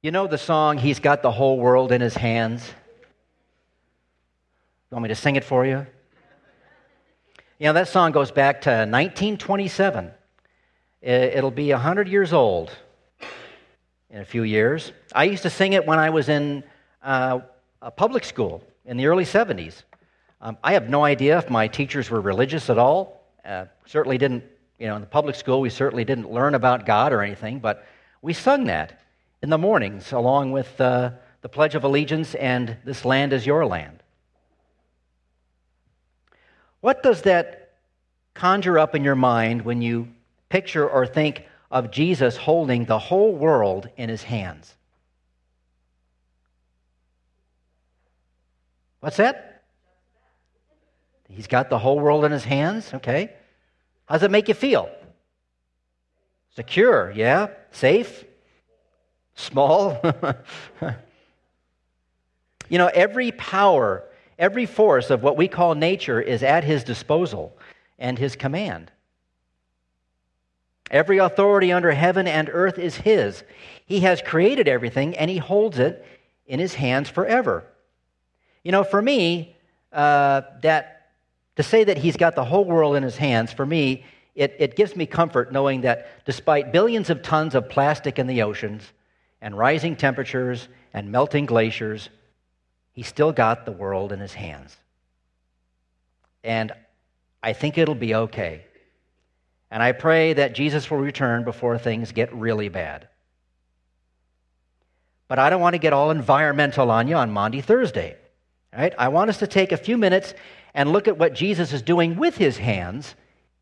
You know the song, He's Got the Whole World in His Hands? You want me to sing it for you? You know, that song goes back to 1927. It'll be 100 years old in a few years. I used to sing it when I was in uh, a public school in the early 70s. Um, I have no idea if my teachers were religious at all. Uh, certainly didn't, you know, in the public school, we certainly didn't learn about God or anything, but we sung that in the mornings along with uh, the Pledge of Allegiance and This Land is Your Land. What does that conjure up in your mind when you picture or think of Jesus holding the whole world in his hands? What's that? He's got the whole world in his hands? Okay. How does it make you feel? Secure, yeah? Safe? Small? you know, every power, every force of what we call nature is at his disposal and his command. Every authority under heaven and earth is his. He has created everything and he holds it in his hands forever. You know, for me, uh, that to say that he's got the whole world in his hands, for me, it, it gives me comfort knowing that despite billions of tons of plastic in the oceans, and rising temperatures and melting glaciers, he still got the world in his hands. And I think it'll be okay. And I pray that Jesus will return before things get really bad. But I don't want to get all environmental on you on Maundy Thursday. Right? I want us to take a few minutes and look at what Jesus is doing with his hands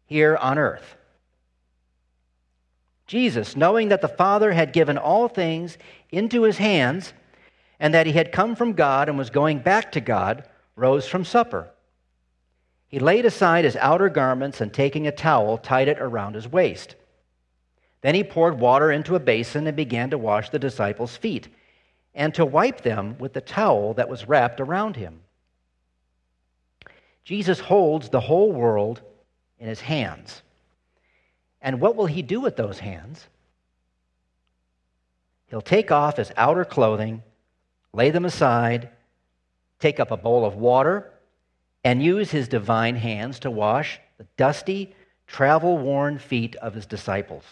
here on earth. Jesus, knowing that the Father had given all things into his hands and that he had come from God and was going back to God, rose from supper. He laid aside his outer garments and taking a towel, tied it around his waist. Then he poured water into a basin and began to wash the disciples' feet and to wipe them with the towel that was wrapped around him. Jesus holds the whole world in his hands. And what will he do with those hands? He'll take off his outer clothing, lay them aside, take up a bowl of water, and use his divine hands to wash the dusty, travel worn feet of his disciples.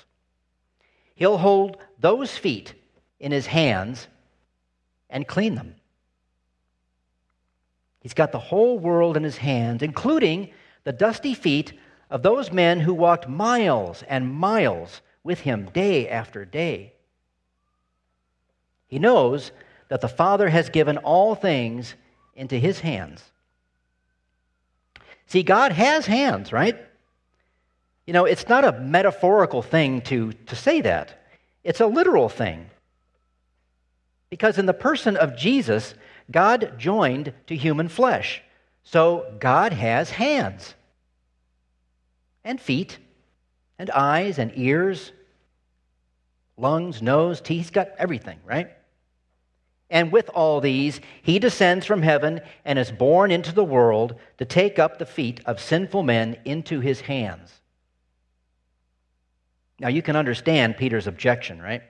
He'll hold those feet in his hands and clean them. He's got the whole world in his hands, including the dusty feet of those men who walked miles and miles with him day after day. He knows that the Father has given all things into his hands. See, God has hands, right? You know, it's not a metaphorical thing to, to say that, it's a literal thing. Because in the person of Jesus, God joined to human flesh. So God has hands and feet and eyes and ears, lungs, nose, teeth. He's got everything, right? And with all these, he descends from heaven and is born into the world to take up the feet of sinful men into his hands. Now you can understand Peter's objection, right?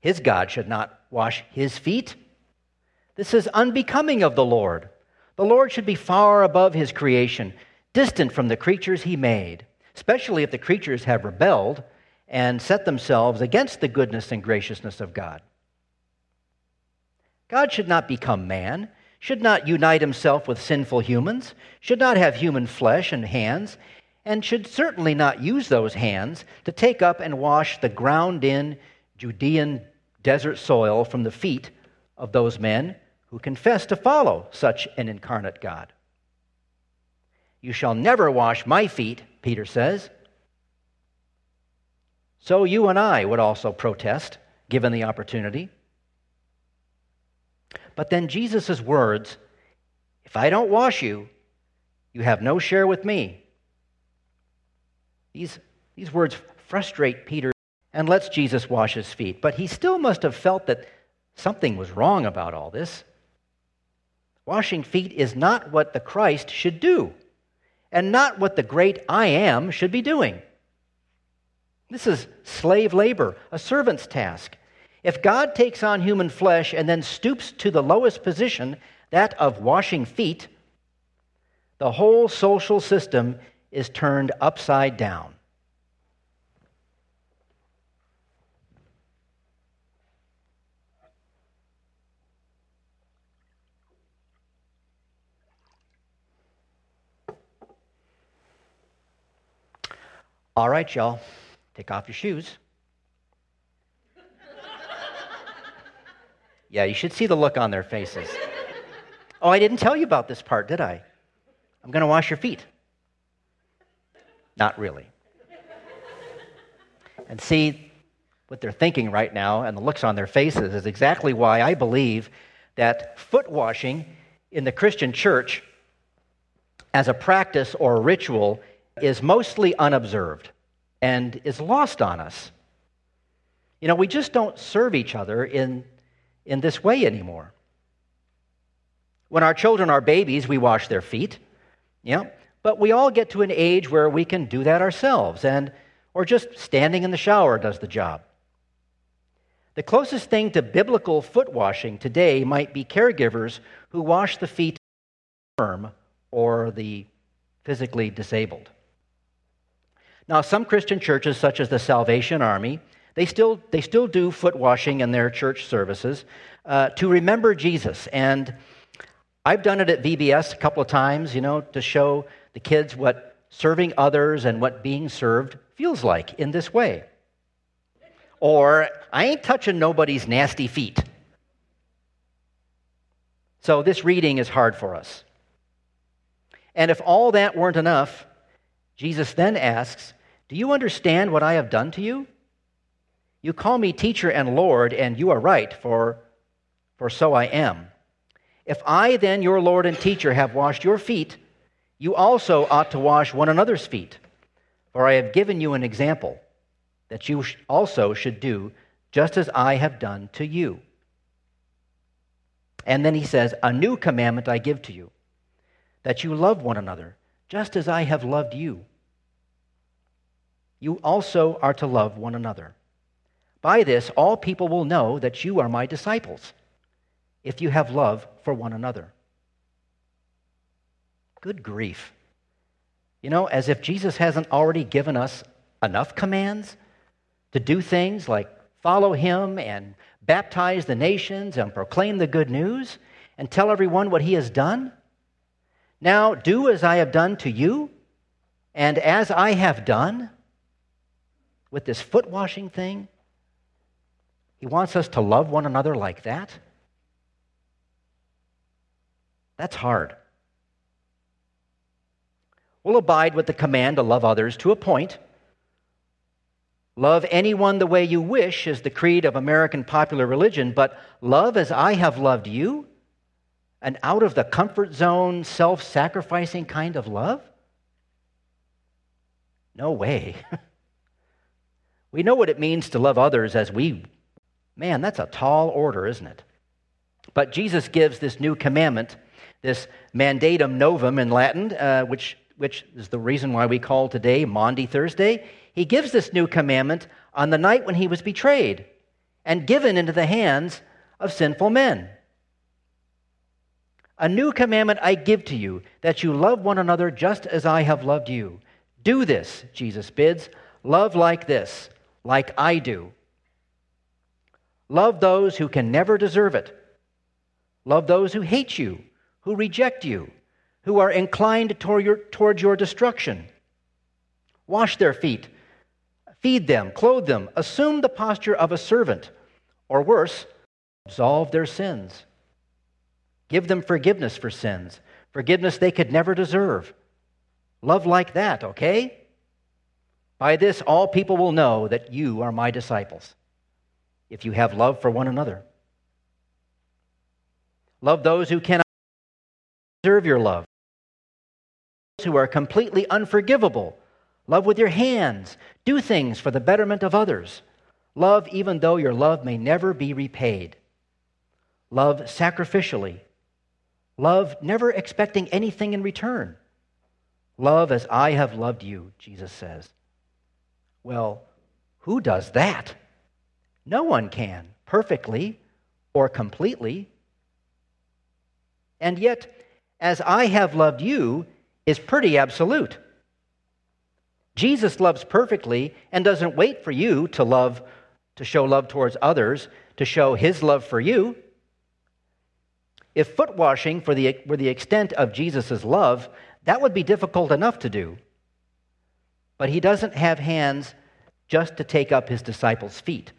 His God should not wash his feet. This is unbecoming of the Lord. The Lord should be far above his creation, distant from the creatures he made, especially if the creatures have rebelled and set themselves against the goodness and graciousness of God. God should not become man, should not unite himself with sinful humans, should not have human flesh and hands, and should certainly not use those hands to take up and wash the ground in Judean desert soil from the feet of those men who confess to follow such an incarnate God. You shall never wash my feet, Peter says. So you and I would also protest, given the opportunity. But then Jesus' words, if I don't wash you, you have no share with me. These, these words frustrate Peter and lets Jesus wash his feet. But he still must have felt that something was wrong about all this. Washing feet is not what the Christ should do and not what the great I am should be doing. This is slave labor, a servant's task. If God takes on human flesh and then stoops to the lowest position, that of washing feet, the whole social system is turned upside down. All right, y'all, take off your shoes. yeah, you should see the look on their faces. Oh, I didn't tell you about this part, did I? I'm going to wash your feet. Not really. and see, what they're thinking right now and the looks on their faces is exactly why I believe that foot washing in the Christian church as a practice or a ritual is mostly unobserved and is lost on us. You know, we just don't serve each other in, in this way anymore. When our children are babies, we wash their feet. Yeah. But we all get to an age where we can do that ourselves, and or just standing in the shower does the job. The closest thing to biblical foot washing today might be caregivers who wash the feet of the infirm or the physically disabled. Now, some Christian churches, such as the Salvation Army, they still, they still do foot washing in their church services uh, to remember Jesus. And I've done it at VBS a couple of times, you know, to show the kids what serving others and what being served feels like in this way. Or, I ain't touching nobody's nasty feet. So, this reading is hard for us. And if all that weren't enough, Jesus then asks, do you understand what I have done to you? You call me teacher and Lord, and you are right, for, for so I am. If I, then, your Lord and teacher, have washed your feet, you also ought to wash one another's feet. For I have given you an example that you also should do just as I have done to you. And then he says, A new commandment I give to you, that you love one another, just as I have loved you you also are to love one another. By this, all people will know that you are my disciples, if you have love for one another. Good grief. You know, as if Jesus hasn't already given us enough commands to do things like follow him and baptize the nations and proclaim the good news and tell everyone what he has done. Now, do as I have done to you, and as I have done with this foot washing thing? He wants us to love one another like that? That's hard. We'll abide with the command to love others to a point. Love anyone the way you wish is the creed of American popular religion, but love as I have loved you? An out of the comfort zone, self sacrificing kind of love? No way. We know what it means to love others as we. Man, that's a tall order, isn't it? But Jesus gives this new commandment, this mandatum novum in Latin, uh, which, which is the reason why we call today Maundy Thursday. He gives this new commandment on the night when he was betrayed and given into the hands of sinful men. A new commandment I give to you, that you love one another just as I have loved you. Do this, Jesus bids. Love like this like I do. Love those who can never deserve it. Love those who hate you, who reject you, who are inclined toward your, toward your destruction. Wash their feet, feed them, clothe them, assume the posture of a servant, or worse, absolve their sins. Give them forgiveness for sins, forgiveness they could never deserve. Love like that, okay? By this, all people will know that you are my disciples, if you have love for one another. Love those who cannot deserve your love, those who are completely unforgivable. Love with your hands. Do things for the betterment of others. Love even though your love may never be repaid. Love sacrificially. Love never expecting anything in return. Love as I have loved you, Jesus says. Well, who does that? No one can perfectly or completely. And yet, as I have loved you is pretty absolute. Jesus loves perfectly and doesn't wait for you to love, to show love towards others, to show his love for you. If foot washing the, were the extent of Jesus' love, that would be difficult enough to do. But he doesn't have hands just to take up his disciples' feet.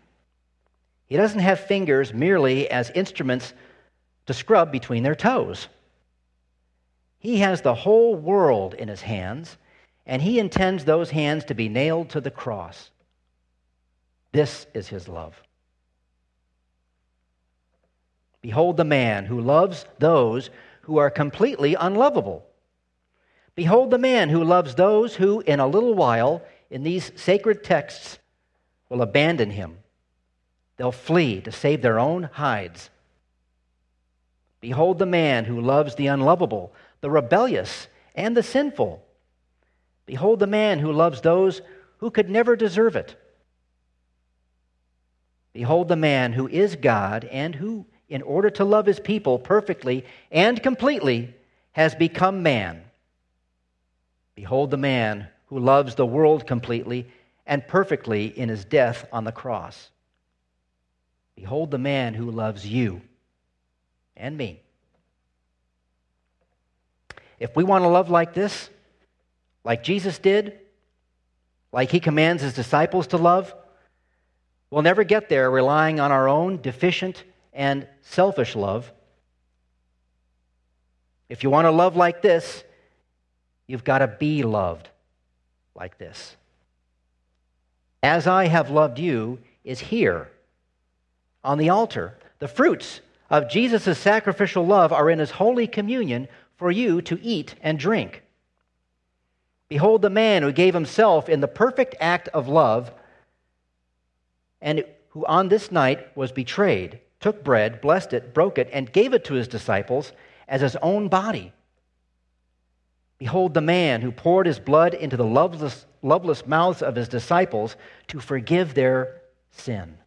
He doesn't have fingers merely as instruments to scrub between their toes. He has the whole world in his hands, and he intends those hands to be nailed to the cross. This is his love. Behold the man who loves those who are completely unlovable. Behold the man who loves those who, in a little while, in these sacred texts, will abandon him. They'll flee to save their own hides. Behold the man who loves the unlovable, the rebellious, and the sinful. Behold the man who loves those who could never deserve it. Behold the man who is God and who, in order to love his people perfectly and completely, has become man. Behold the man who loves the world completely and perfectly in his death on the cross. Behold the man who loves you and me if we want to love like this, like Jesus did, like he commands his disciples to love, we'll never get there relying on our own deficient and selfish love. If you want to love like this, you've got to be loved like this. As I have loved you is here on the altar. The fruits of Jesus' sacrificial love are in his holy communion for you to eat and drink. Behold, the man who gave himself in the perfect act of love, and who on this night was betrayed, took bread, blessed it, broke it, and gave it to his disciples as his own body. Behold, the man who poured his blood into the loveless, loveless mouths of his disciples to forgive their sin.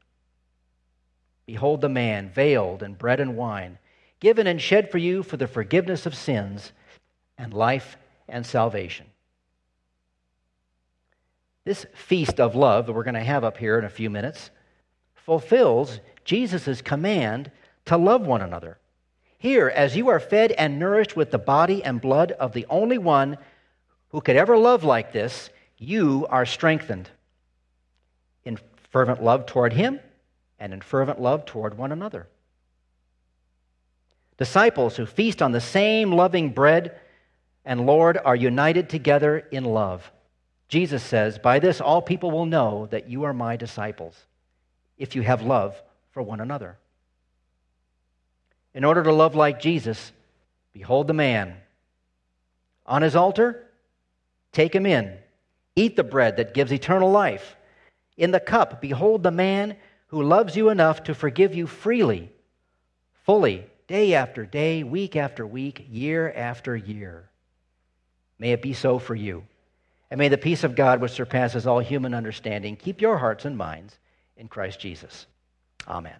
Behold, the man veiled in bread and wine given and shed for you for the forgiveness of sins and life and salvation. This feast of love that we're going to have up here in a few minutes fulfills Jesus' command to love one another. Here, as you are fed and nourished with the body and blood of the only one who could ever love like this, you are strengthened in fervent love toward him and in fervent love toward one another. Disciples who feast on the same loving bread and Lord are united together in love. Jesus says, By this all people will know that you are my disciples, if you have love for one another. In order to love like Jesus, behold the man. On his altar, take him in. Eat the bread that gives eternal life. In the cup, behold the man who loves you enough to forgive you freely, fully, day after day, week after week, year after year. May it be so for you. And may the peace of God, which surpasses all human understanding, keep your hearts and minds in Christ Jesus. Amen.